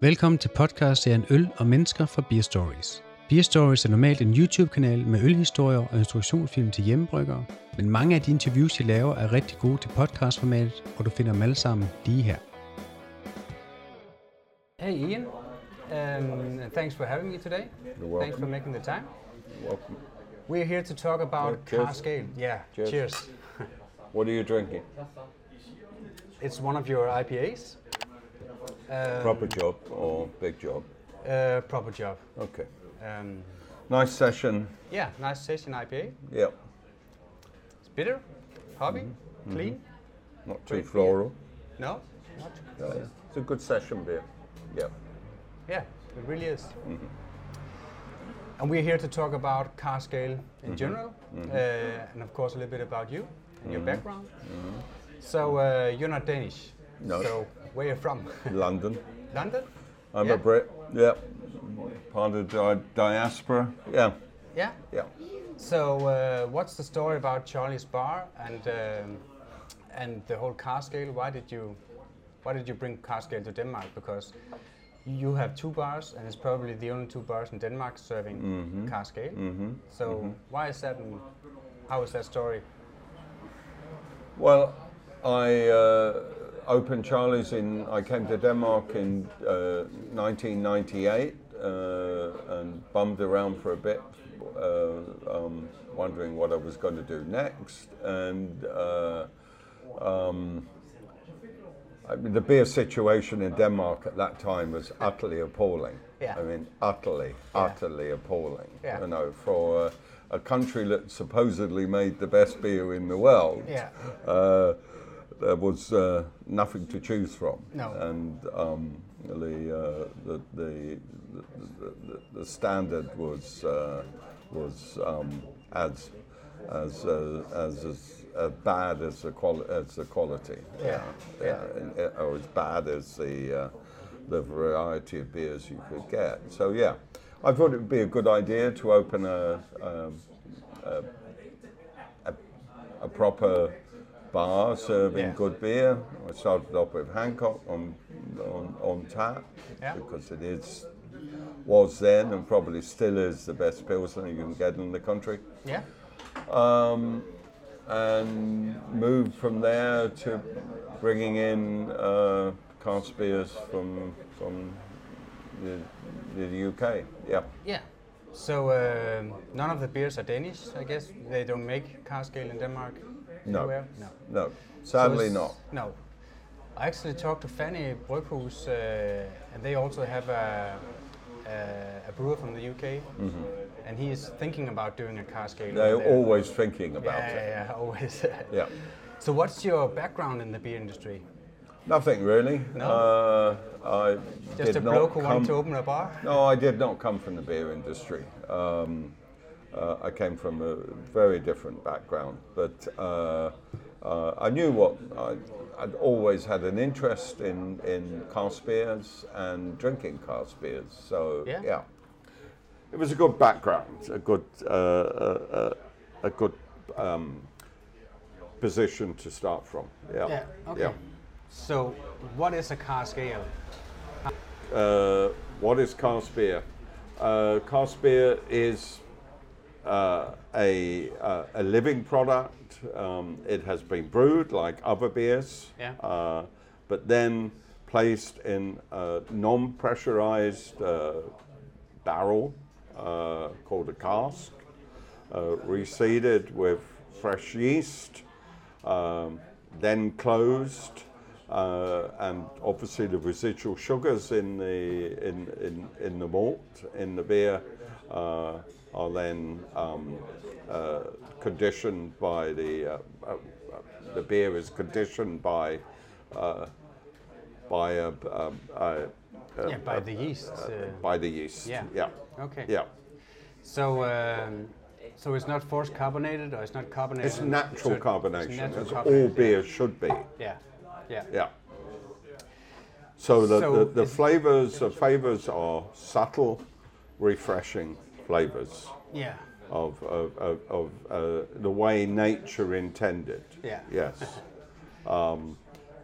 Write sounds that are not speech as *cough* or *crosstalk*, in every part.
Velkommen til podcastserien Øl og Mennesker fra Beer Stories. Beer Stories er normalt en YouTube-kanal med ølhistorier og instruktionsfilm til hjemmebryggere, men mange af de interviews, jeg laver, er rigtig gode til podcastformatet, og du finder dem alle sammen lige her. Hey Ian, um, thanks for having me today. You're welcome. Thanks for making the time. Welcome. We're here to talk about Yeah, cheers. car scale. Yeah, Cheers. cheers. What are you drinking? It's one of your IPAs. Um, Proper job or big job? Uh, proper job. Okay. Um, Nice session. yeah, nice session IPA. Yep. It's bitter, hoppy, clean. Not too Great beer. floral. No, not. Yeah, It's a good session beer. Yep. Yeah, it really is. And we're here to talk about cask ale in general, uh, and of course a little bit about you and your background. So uh, you're not Danish. No. So where are you from? London. London. I'm Yeah. a Brit. Yeah. Part of the diaspora. Yeah. Yeah. Yeah. So uh, what's the story about Charlie's Bar and um, and the whole cask ale? Why did you why did you bring cask ale to Denmark? Because you have two bars, and it's probably the only two bars in Denmark serving cask ale. So why is that? And how is that story? Well, I uh, opened Charlie's in. I came to Denmark in uh, 1998 uh, and bummed around for a bit, uh, um, wondering what I was going to do next. And uh, um, I mean, the beer situation in Denmark at that time was utterly appalling. Yeah. I mean, utterly, utterly appalling. Yeah. You know, for uh, a country that supposedly made the best beer in the world, Yeah. uh, there was uh, nothing to choose from. No. And um, the, uh, the, the, the, the, standard was, uh, was um, as, as, uh, as, as uh, bad as the, quali- as the quality. Yeah. yeah. and, uh, or as bad as the, uh, the variety of beers you could get. So, yeah, I thought it would be a good idea to open a, um, a, a, a proper bar serving Yeah. good beer. I started off with Hancock on, on, on tap Yeah. because it is was then and probably still is the best pilsner you can get in the country. Yeah. Um, and moved from there to bringing in uh, cask beers from from the, the UK. Yeah. Yeah. So um, none of the beers are Danish, I guess. They don't make cask ale in Denmark. No. Anywhere? No. No, sadly So not. No. I actually talked to Fanø Bryghus, uh, and they also have a, a, a brewer from the UK, and he is thinking about doing a cask ale. They're there. always thinking about yeah, it. yeah, yeah, always. *laughs* Yeah. So, what's your background in the beer industry? Nothing really. No? Uh, I Just did a not bloke who come, wanted to open a bar? No, I did not come from the beer industry. Um, uh, I came from a very different background, but uh, uh, I knew what I, I'd always had an interest in in cask beers and drinking cask beers. So Yeah. it was a good background, a good uh, uh, uh, a good um, position to start from. Yeah. Yeah. Okay. Yeah. So, what is a cask ale? Uh, what is cask beer? Uh, cask beer is uh, a, uh, a living product. Um, it has been brewed like other beers, Yeah. uh, but then placed in a non pressurized uh, barrel uh, called a cask, uh, reseeded with fresh yeast, um, then closed. Uh, and obviously the residual sugars in the in, in, in the malt in the beer uh, are then um, uh, conditioned by the uh, uh, the beer is conditioned by uh, by a, a, a, a, Yeah, by the yeast. Uh, by the yeast. Yeah. Yeah. okay. Yeah. So, um, so it's not forced carbonated, or it's not carbonated. It's natural so carbonation, natural as all carbonated, beer should be. Yeah, yeah. Yeah. So the, So the, the flavors, the flavors are subtle, refreshing flavors Yeah. of, of, of, of uh, the way nature intended. Yeah. Yes. *laughs* um,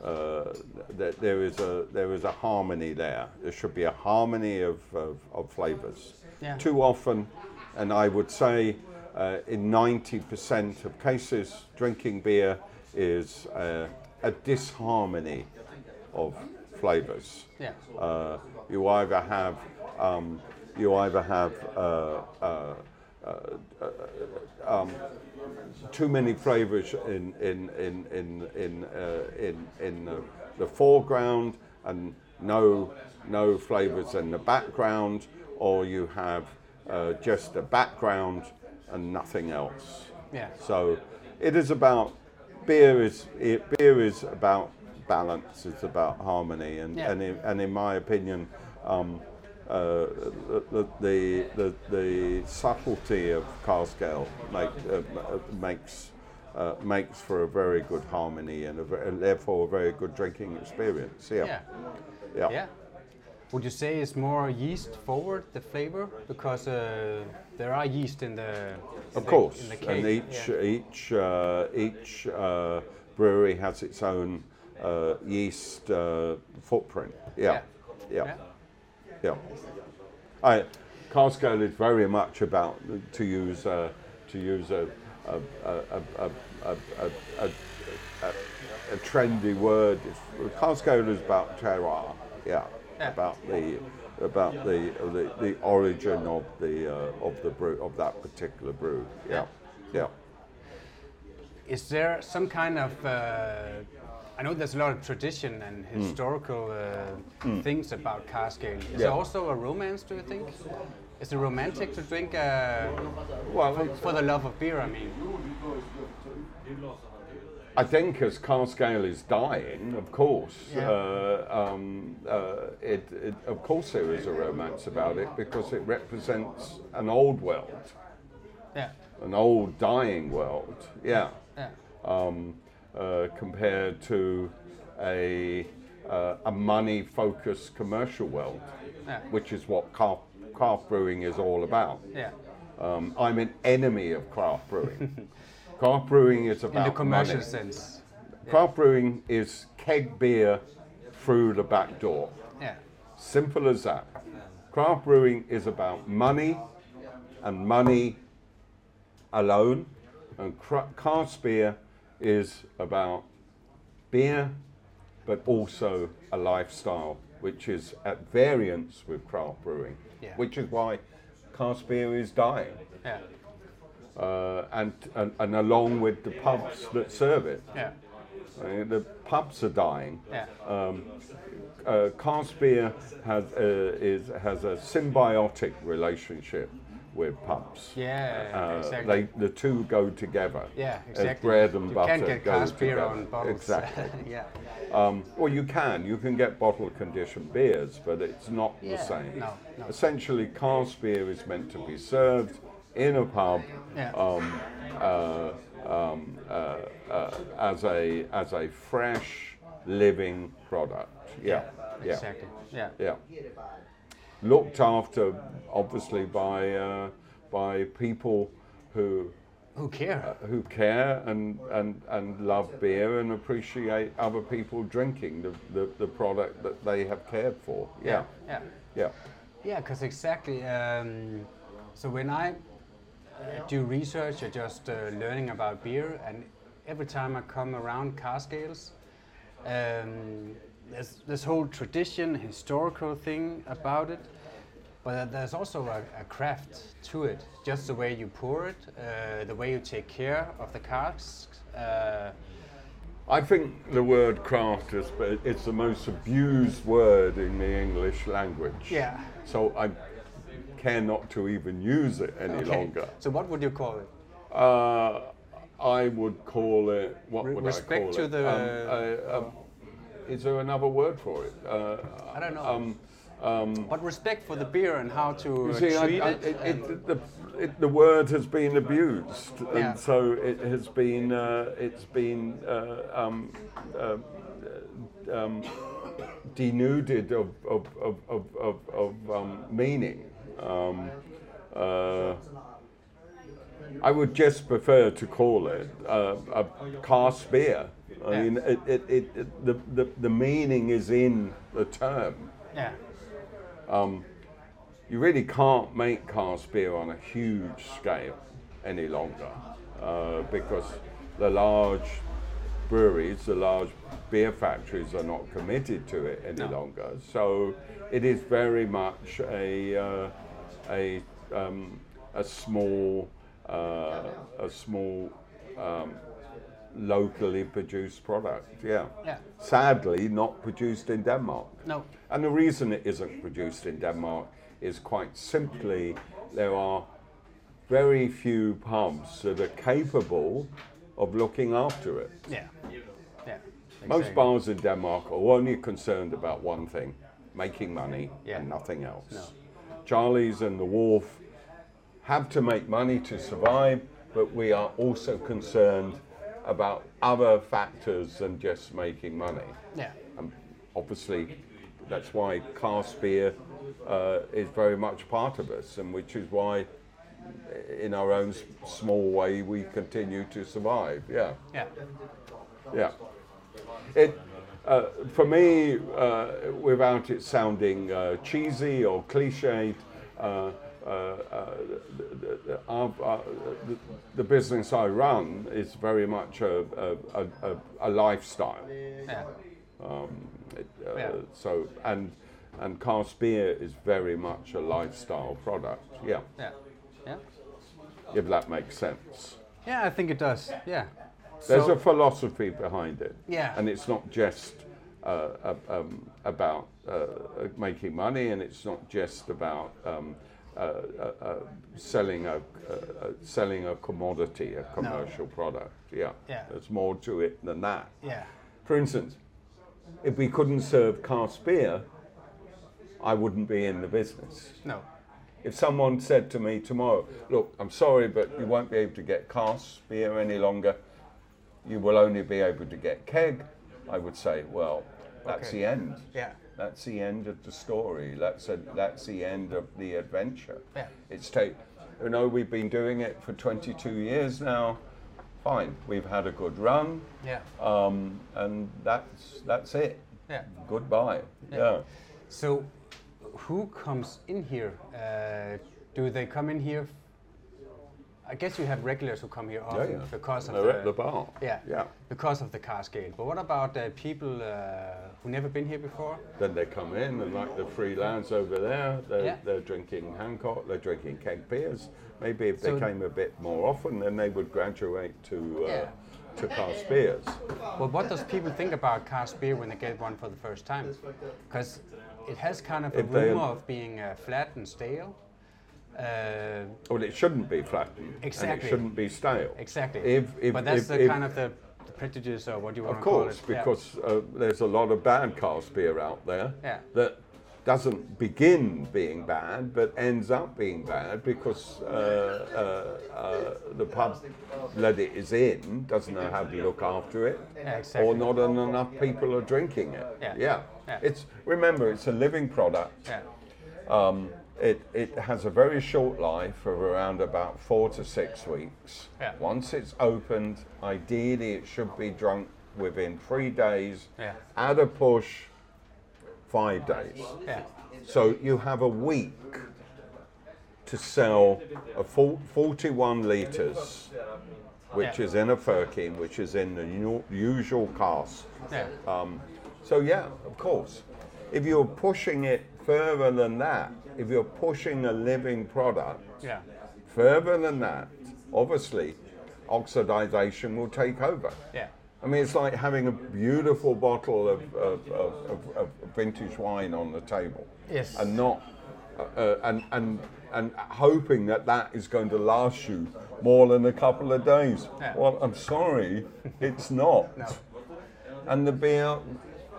uh, that there is a there is a harmony there. There should be a harmony of, of, of flavors. Yeah. Too often, and I would say uh, in 90% of cases, drinking beer is uh, a disharmony of flavors. Yeah. Uh, you either have um, you either have uh, uh, uh, um, too many flavors in in in in in uh, in, in the, the foreground and no no flavors in the background, or you have uh, just a background and nothing else. Yeah. So it is about beer is it, beer is about balance. It's about harmony, and Yeah. and, in, and in my opinion, um, uh, the, the the the subtlety of cask ale make, uh, makes. Uh, makes for a very good harmony and, a, and therefore a very good drinking experience. Yeah, Yeah. yeah. Yeah. Would you say it's more yeast forward the flavor because uh, there are yeast in the of course in the cake. and each yeah. each uh, each uh, brewery has its own uh, yeast uh, footprint yeah yeah yeah, yeah. I, Cask ale is very much about to use uh, to use a a, a, a, a trendy word. Cask ale is about terroir, yeah, yeah. about the about the the, the origin of the uh, of the brew of that particular brew. Yeah, yeah. Is there some kind of uh, I know there's a lot of tradition and Hmm. historical uh, things about cask ale. Is Yeah. there also a romance? Do you think? Is it romantic to drink uh, Well, for, for the love of beer? I mean, I think as cask ale is dying, of course, Yeah. uh, um, uh, it, it, of course there is a romance about it because it represents an old world, yeah, an old dying world. Yeah. yeah, um, uh, compared to a, uh, a money-focused commercial world, Yeah. which is what craft, craft brewing is all about. yeah. Um, I'm an enemy of craft brewing. *laughs* craft brewing is about In the commercial money. sense. Craft brewing is keg beer through the back door. Yeah, Simple as that. Craft brewing is about money and money alone, and craft beer is about beer, but also a lifestyle which is at variance with craft brewing, Yeah. which is why craft beer is dying, yeah, uh, and, and and along with the pubs that serve it. yeah, Uh, the pubs are dying. yeah, uh, cask beer has uh, is has a symbiotic relationship with pubs. yeah. Uh, exactly. They the two go together. yeah, exactly. As bread and you butter can't get beer together. on bottles. Exactly. *laughs* yeah, Um, well, you can. You can get bottle conditioned beers, but it's not the same. no, no. Essentially, cask beer is meant to be served in a pub yeah, um, uh, um, uh, uh, as a as a fresh, living product. Yeah. Yeah. exactly. Yeah, Yeah. Looked after, obviously, by uh, by people who who care? who care and, and, and love beer and appreciate other people drinking the, the, the product that they have cared for. Yeah. yeah. Yeah. Yeah, because exactly. Um, so when I uh, do research or just uh, learning about beer, and every time I come around cask ales, um, there's this whole tradition, historical thing about it, but there's also a, a craft to it. Just the way you pour it, uh, the way you take care of the casks. Uh, I think the word craft is it's the most abused word in the English language. yeah. So I care not to even use it any Okay. longer. So what would you call it? Uh, I would call it. What Re- would respect I call to it? the- Um, uh, um, is there another word for it? Uh, I don't know. Um, um, But respect for the beer and how to see, treat I, it. it, it, the, it, the word has been abused, Yeah. and so it has been. Uh, it's been. Uh, um, uh, um, denuded of, of, of, of, of, of um, meaning. Um, uh, I would just prefer to call it uh, a cask beer I Yeah. mean, it, it, it, the, the, the meaning is in the term. Yeah. You really can't make cask beer on a huge scale any longer uh, because the large breweries, the large beer factories are not committed to it any No. longer. So it is very much a, uh, a, um, a small, uh, a small um, locally produced product. Yeah. Yeah. Sadly, not produced in Denmark. No. And the reason it isn't produced in Denmark is quite simply there are very few pubs that are capable of looking after it. Yeah. Yeah. Most bars in Denmark are only concerned about one thing making money Yeah. and nothing else. No. Charlie's and the Wharf have to make money to survive, but we are also concerned about other factors than just making money. Yeah. And obviously, that's why cask beer uh, is very much part of us, and which is why, in our own small way, we continue to survive. Yeah, Yeah. yeah. It, uh, for me, uh, without it sounding uh, cheesy or cliched, uh, uh, uh, the, the, the, our, uh, the, the business I run is very much a, a, a, a, lifestyle. Yeah. It, uh, Yeah. So and and cask beer is very much a lifestyle product. Yeah, Yeah. Yeah. if that makes sense. Yeah, I think it does. Yeah. There's So- a philosophy behind it. Yeah. And it's not just uh, um, about uh, making money, and it's not just about um, uh, uh, uh, selling a uh, uh, selling a commodity, a commercial product. Yeah. Yeah. There's more to it than that. Yeah. For instance, if we couldn't serve cask beer, I wouldn't be in the business. No. If someone said to me tomorrow, look, I'm sorry, but you won't be able to get cask beer any longer, you will only be able to get keg, I would say, well, that's Okay. the end. Yeah. That's the end of the story. That's a, that's the end of the adventure. Yeah. It's take, you know, we've been doing it for 22 years now. Fine, we've had a good run, Yeah. um, and that's that's it. Yeah. Goodbye. Yeah. So, who comes in here? Uh, do they come in here? I guess you have regulars who come here often yeah. because of the, the bar. Yeah. Yeah. Because of the cask ale. But what about uh, people uh, who never been here before? Then they come in and like the free lads over there, they're, Yeah. they're drinking Hancock, they're drinking keg beers. Maybe if So- they came a bit more often, then they would graduate to uh, Yeah. to cask beers. Well, what does people think about cask beer when they get one for the first time? Because it has kind of a If they- rumor of being uh, flat and stale. Uh, Well, it shouldn't be flattened. And Exactly. it shouldn't be stale. exactly. If, if, but that's if, the kind of the, prejudice or what you want Of to call course, it. Yeah. because uh, there's a lot of bad cask beer out there Yeah. that doesn't begin being bad but ends up being bad because uh, uh, uh, the pub that it is in doesn't know how to look after it, Yeah, exactly. or not enough people are drinking it. Yeah. yeah. Yeah. It's remember it's a living product. Yeah. Um, it, it has a very short life of around about four to six weeks. Yeah. Once it's opened, ideally it should be drunk within three days. Yeah. At a push, five days. Yeah. So you have a week to sell a full 41 litres, which Yeah. is in a firkin, which is in the usual cask. Yeah. Um, so yeah, of course. If you're pushing it further than that, if you're pushing a living product Yeah. further than that, obviously oxidization will take over. Yeah. I mean, it's like having a beautiful bottle of, of, of, of, vintage wine on the table, Yes. and not uh, uh, and and and hoping that that is going to last you more than a couple of days. Yeah. Well, I'm sorry, it's not. No. And the beer,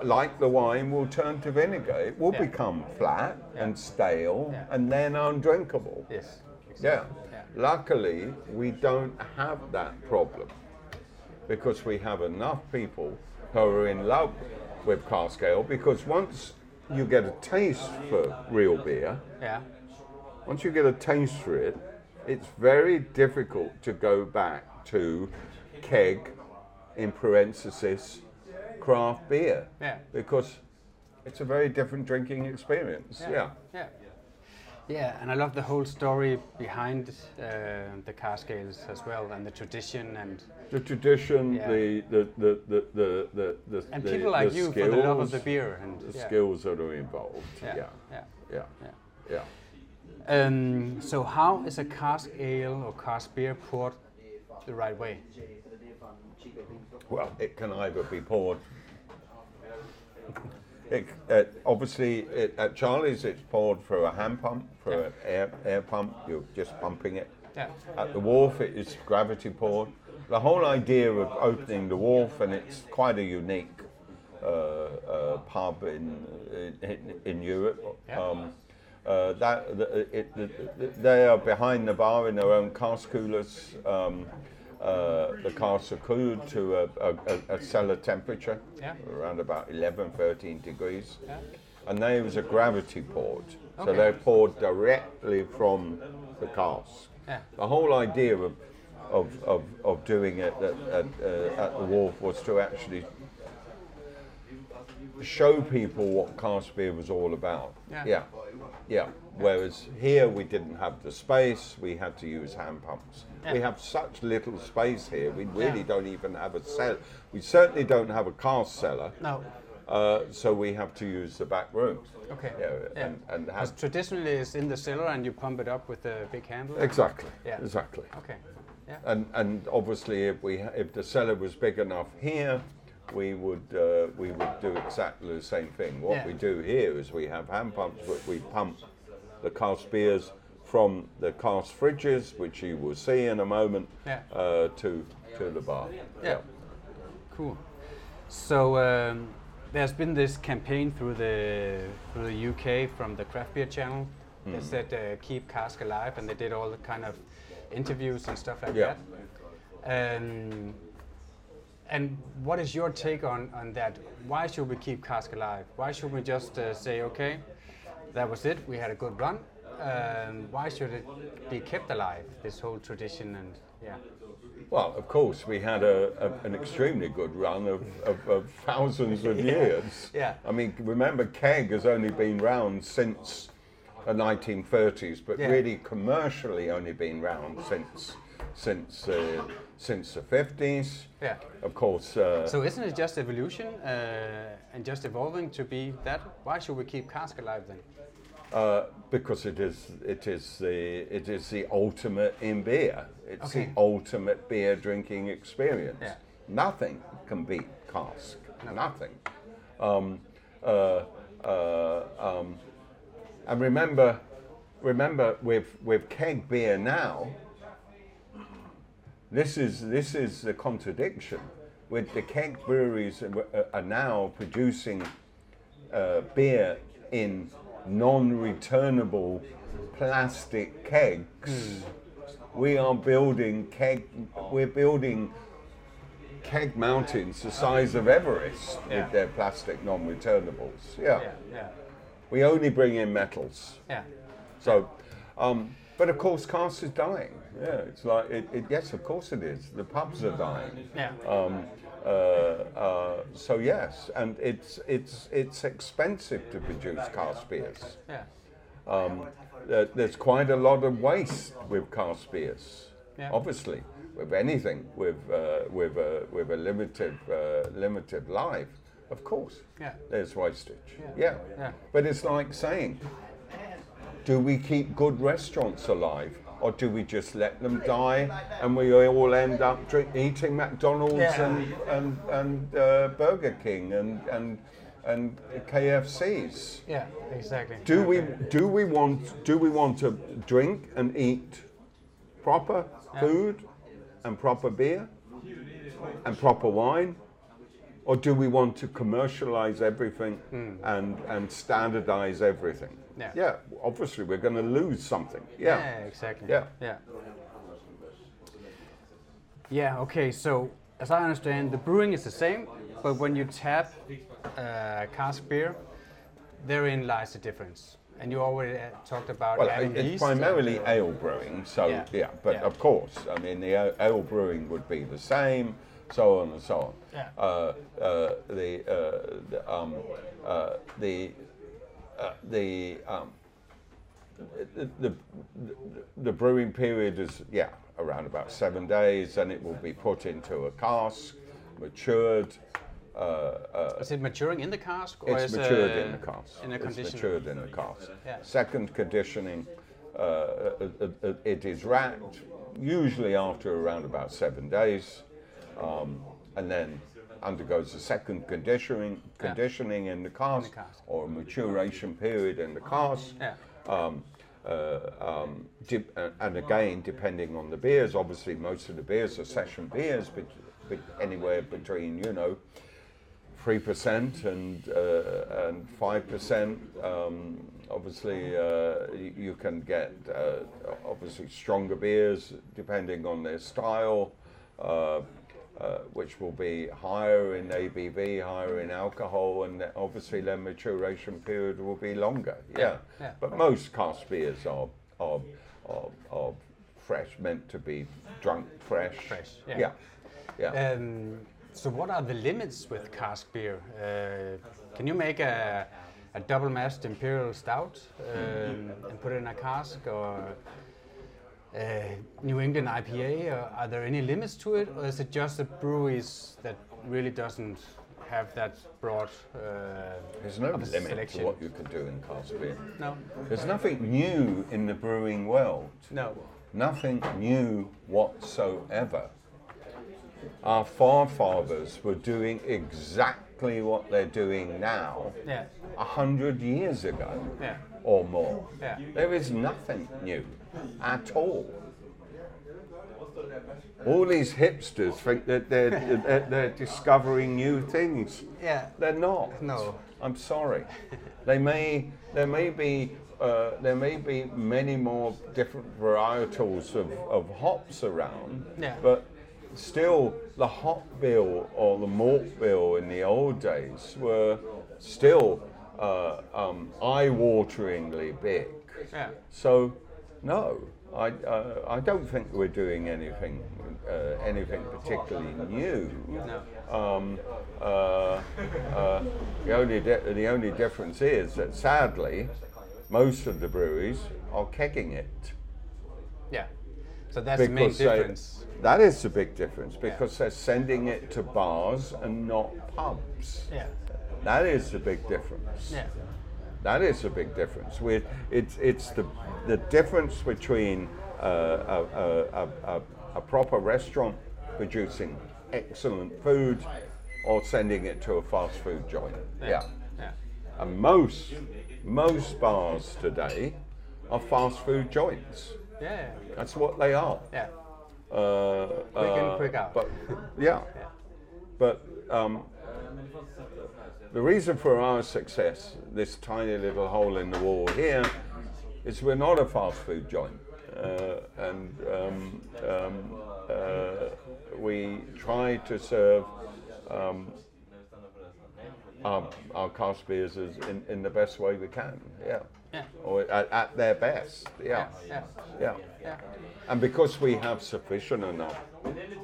like the wine, will turn to vinegar. It will Yeah. become flat and stale, Yeah. and then undrinkable. Yes. Yeah. Yeah. Luckily, we don't have that problem because we have enough people who are in love with cask ale. Because once you get a taste for real beer, Yeah. once you get a taste for it, it's very difficult to go back to keg in parenthesis, craft beer. Yeah. Because it's a very different drinking experience. Yeah. Yeah. Yeah, and I love the whole story behind uh, the cask ales as well, and the tradition, and The tradition, Yeah. the, the, the, the, the, the, the and the- people like the you for the love of the beer, and The yeah. skills that are involved. Yeah, Yeah. yeah. Yeah. yeah. Yeah. Um, so how is a cask ale or cask beer poured the right way? Well, it can either be poured. It, uh, obviously, it, at Charlie's, it's poured through a hand pump, through an air, air pump. You're just pumping it. Yeah. At the wharf, it is gravity poured. The whole idea of opening the wharf, and it's quite a unique uh, uh, pub in, in in Europe. Um, uh, that the, it, the, they are behind the bar in their own cask coolers. Um, uh, the casks are cooled to a, a, a- cellar temperature, Yeah. around about 11, 13 degrees. Yeah. And they was a gravity poured. So Okay. they're poured directly from the cask. Yeah. The whole idea of, of, of, of doing it at, at, uh, at the wharf was to actually show people what cask beer was all about. Yeah. Yeah. Yeah. Whereas here we didn't have the space, we had to use hand pumps. We have such little space here, we really Yeah. don't even have a cellar. We certainly don't have a cask cellar. No. Uh, so we have to use the back room. Okay. Yeah, Yeah. and, and have traditionally it's in the cellar and you pump it up with a big handle. exactly, Yeah. exactly. Okay. Yeah. And and obviously, if we ha- if the cellar was big enough here, we would uh, we would do exactly the same thing. What Yeah. we do here is we have hand pumps, but we pump the cask beers from the cask fridges, which you will see in a moment, Yeah. uh, to to the bar. Yeah. Cool. So um, there's been this campaign through the through the UK from the Craft Beer Channel. Hmm. They said uh, keep cask alive, and they did all the kind of interviews and stuff like Yeah. that. Um, and what is your take on, on that? Why should we keep cask alive? Why should we just uh, say, okay, that was it, we had a good run? Um, why should it be kept alive, this whole tradition? And yeah, Well, of course, we had a, a, an extremely good run of, of, of thousands of *laughs* years. Yeah. I mean, remember, keg has only been round since the 1930s, but Yeah. really commercially only been round since since uh, since the 50s. yeah. Of course, uh, So isn't it just evolution uh, and just evolving to be that? Why should we keep cask alive then? uh, because it is it is the it is the ultimate in beer. It's Okay. the ultimate beer drinking experience. Yeah. Nothing can beat cask. No. Nothing. Um, uh, uh, um, and remember, remember with with keg beer now. This is this is the contradiction. With the keg breweries uh, are now producing uh, beer in non-returnable plastic kegs. We are building keg. We're building keg mountains the size of Everest Yeah. with their plastic non-returnables. Yeah. Yeah, yeah, we only bring in metals. yeah, So, um, but of course, cask is dying. Yeah, it's like it, it, yes, of course it is. The pubs are dying. yeah, Um, uh, uh, so yes, and it's it's it's expensive to produce cask beers. yeah, Um, there- there's quite a lot of waste with cask beers. Yeah. Obviously, with anything with uh, with a with a limited uh, limited life, of course, yeah, there's wastage. Yeah, Yeah. But it's like saying, do we keep good restaurants alive? Or do we just let them die, and we all end up drink, eating McDonald's Yeah. and and, and uh, Burger King and and and KFCs? yeah, exactly. Do we do we want do we want to drink and eat proper food and proper beer and proper wine, or do we want to commercialize everything and and standardize everything? Yeah. yeah. Obviously, we're going to lose something. Yeah. Yeah, exactly. Yeah. yeah. Yeah. Okay. So as I understand, the brewing is the same, but when you tap uh, cask beer, therein lies the difference. And you already uh, talked about Well, adding it's yeast and- primarily ale brewing, so Yeah. yeah. But Yeah. of course, I mean, the ale- ale brewing would be the same. so on and so on. Yeah. Uh, uh, the uh, the um, uh, the uh, the, um, the, the the brewing period is yeah around about seven days, and it will be put into a cask, matured. Uh, uh, Is it maturing in the cask or it's matured in the cask. In a condition. it's matured in the cask. Yeah. Second conditioning, uh, uh, uh, it is racked usually after around about seven days, um, and then undergoes a second conditioning conditioning in the cask, cask. or a maturation period in the cask. Um, uh, um, dip, uh, and again, depending on the beers, obviously most of the beers are session beers, but, but anywhere between you know three percent and uh, and five percent. Um, obviously, uh, you, can get uh, obviously stronger beers depending on their style, uh, which will be higher in ABV, higher in alcohol, and obviously their maturation period will be longer. Yeah, yeah. but most cask beers are are, are, are fresh, meant to be drunk fresh. Fresh, yeah. yeah. yeah. Um, so what are the limits with cask beer? Uh, can you make a, a double mashed imperial stout um, and put it in a cask or New England IPA? Or are there any limits to it, or is it just the breweries that really doesn't have that broad uh, There's no limit selection? to what you can do in cask beer. No, There's nothing new in the brewing world. no. Nothing new whatsoever. Our forefathers were doing exactly what they're doing now Yeah, a hundred years ago yeah, or more. yeah. There is nothing new at all. All these hipsters think that they're, they're, they're discovering new things. Yeah. They're not. No. I'm sorry. they may there may be uh, there may be many more different varietals of, of hops around. Yeah. But still the hop bill or the malt bill in the old days were still uh, um, eye-wateringly big. Yeah. So, no, I, uh, I don't think we're doing anything uh, anything particularly new. Um, uh, uh, the only di- the only difference is that sadly, most of the breweries are kegging it. Yeah. So that's the main Because they- that is the big difference because they're sending it to bars and not pubs. Yeah. That is the big difference. Yeah. That is a big difference. With it's it's the the difference between uh, a, a, a, a, proper restaurant producing excellent food or sending it to a fast food joint. Yeah. Yeah. And most most bars today are fast food joints. Yeah. That's what they are. Yeah. Uh, Quick in, uh, quick out. But yeah, *laughs* Yeah. but um, the reason for our success, this tiny little hole in the wall here, is we're not a fast food joint, uh, and um, um, uh, we try to serve um, our, our cask beers in, in the best way we can. Yeah. Yeah. Or at, at their best. Yeah. Yeah. Yeah. Yeah. And because we have sufficient enough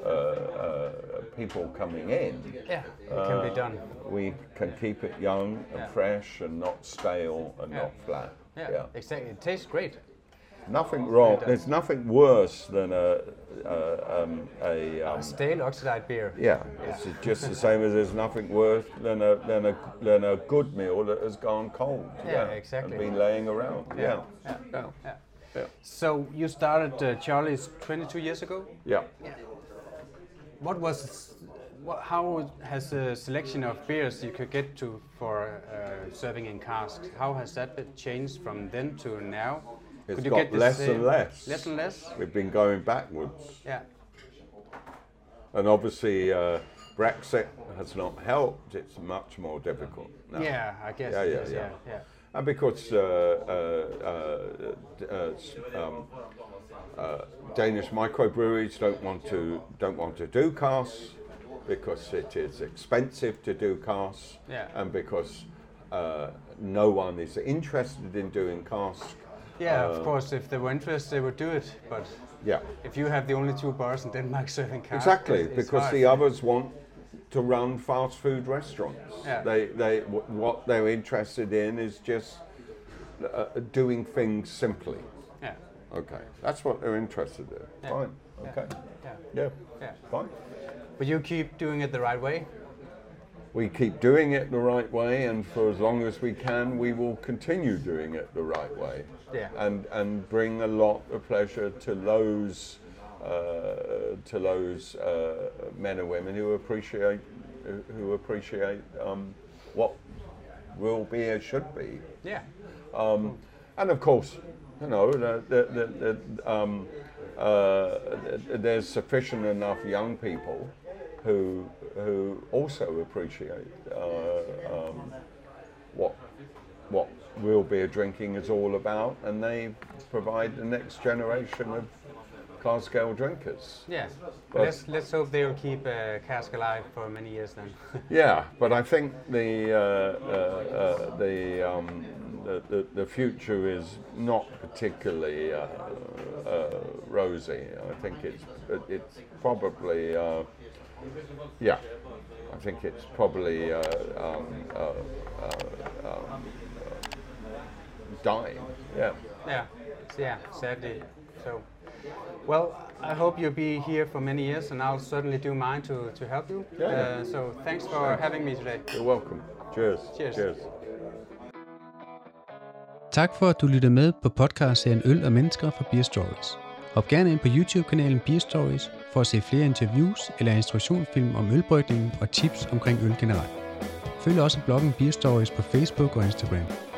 uh, uh, people coming in, Yeah. It can be done. we can keep it young and Yeah. fresh and not stale and Yeah. not flat. Yeah. Exactly. It tastes great. Nothing wrong. There's nothing worse than a a, um, a um, Stale oxidized beer. yeah. It's just the same as there's nothing worse than a than a than a good meal that has gone cold. Yeah, exactly. And been laying around. Yeah. Yeah. Yeah. Yeah. Yeah. So you started uh, Charlie's 22 years ago. Yeah. What was, what, how has the selection of beers you could get to for uh, serving in casks? How has that changed from then to now? It's Could you got get less and less. Less and less. We've been going backwards. Yeah. And obviously, uh, Brexit has not helped. It's much more difficult now. Yeah, I guess. Yeah, yeah, is, yeah. yeah, yeah. And because uh, uh, uh, uh, um, uh, Danish microbreweries don't want to don't want to do casks because it is expensive to do casks, Yeah. and because uh, no one is interested in doing casks. Yeah, Uh, of course. If they were interested, they would do it. But Yeah. If you have the only two bars in Denmark *laughs* serving cask, Exactly, it's- it's because hard. the others want to run fast food restaurants. Yeah. They, they, w- what they're interested in is just uh, doing things simply. Yeah. Okay, that's what they're interested in. Yeah. Fine. Okay. Yeah. Yeah. Yeah. Fine. But you keep doing it the right way. We keep doing it the right way, and for as long as we can, we will continue doing it the right way. Yeah. And and bring a lot of pleasure to those uh, to those uh, men and women who appreciate who appreciate um, what will be as should be. Yeah. Um, and of course, you know, the, the, the, the, um, uh, th- there's sufficient enough young people who who also appreciate uh, um, what what real beer drinking is all about, and they provide the next generation of cask ale drinkers. Yeah. But- let's let's hope they will keep uh, cask alive for many years then. *laughs* Yeah, but I think the uh, uh, uh, the, um, the, the the future is not particularly uh, uh, rosy. I think it's it's probably uh, yeah. I think it's probably uh, um, uh, uh, um, dying. Yeah. yeah. So, yeah. Sadly. So. Well, I hope you'll be here for many years, and I'll certainly do mine to, to help you. Yeah, yeah. Uh, so thanks for having me today. You're welcome. Cheers. Cheers. Cheers. Tak for, at du lyttede med på podcastserien Øl og Mennesker fra Beer Stories. Hop gerne ind på YouTube-kanalen Beer Stories for at se flere interviews eller instruktionsfilm om ølbrygningen og tips omkring øl generelt. Følg også bloggen Beer Stories på Facebook og Instagram.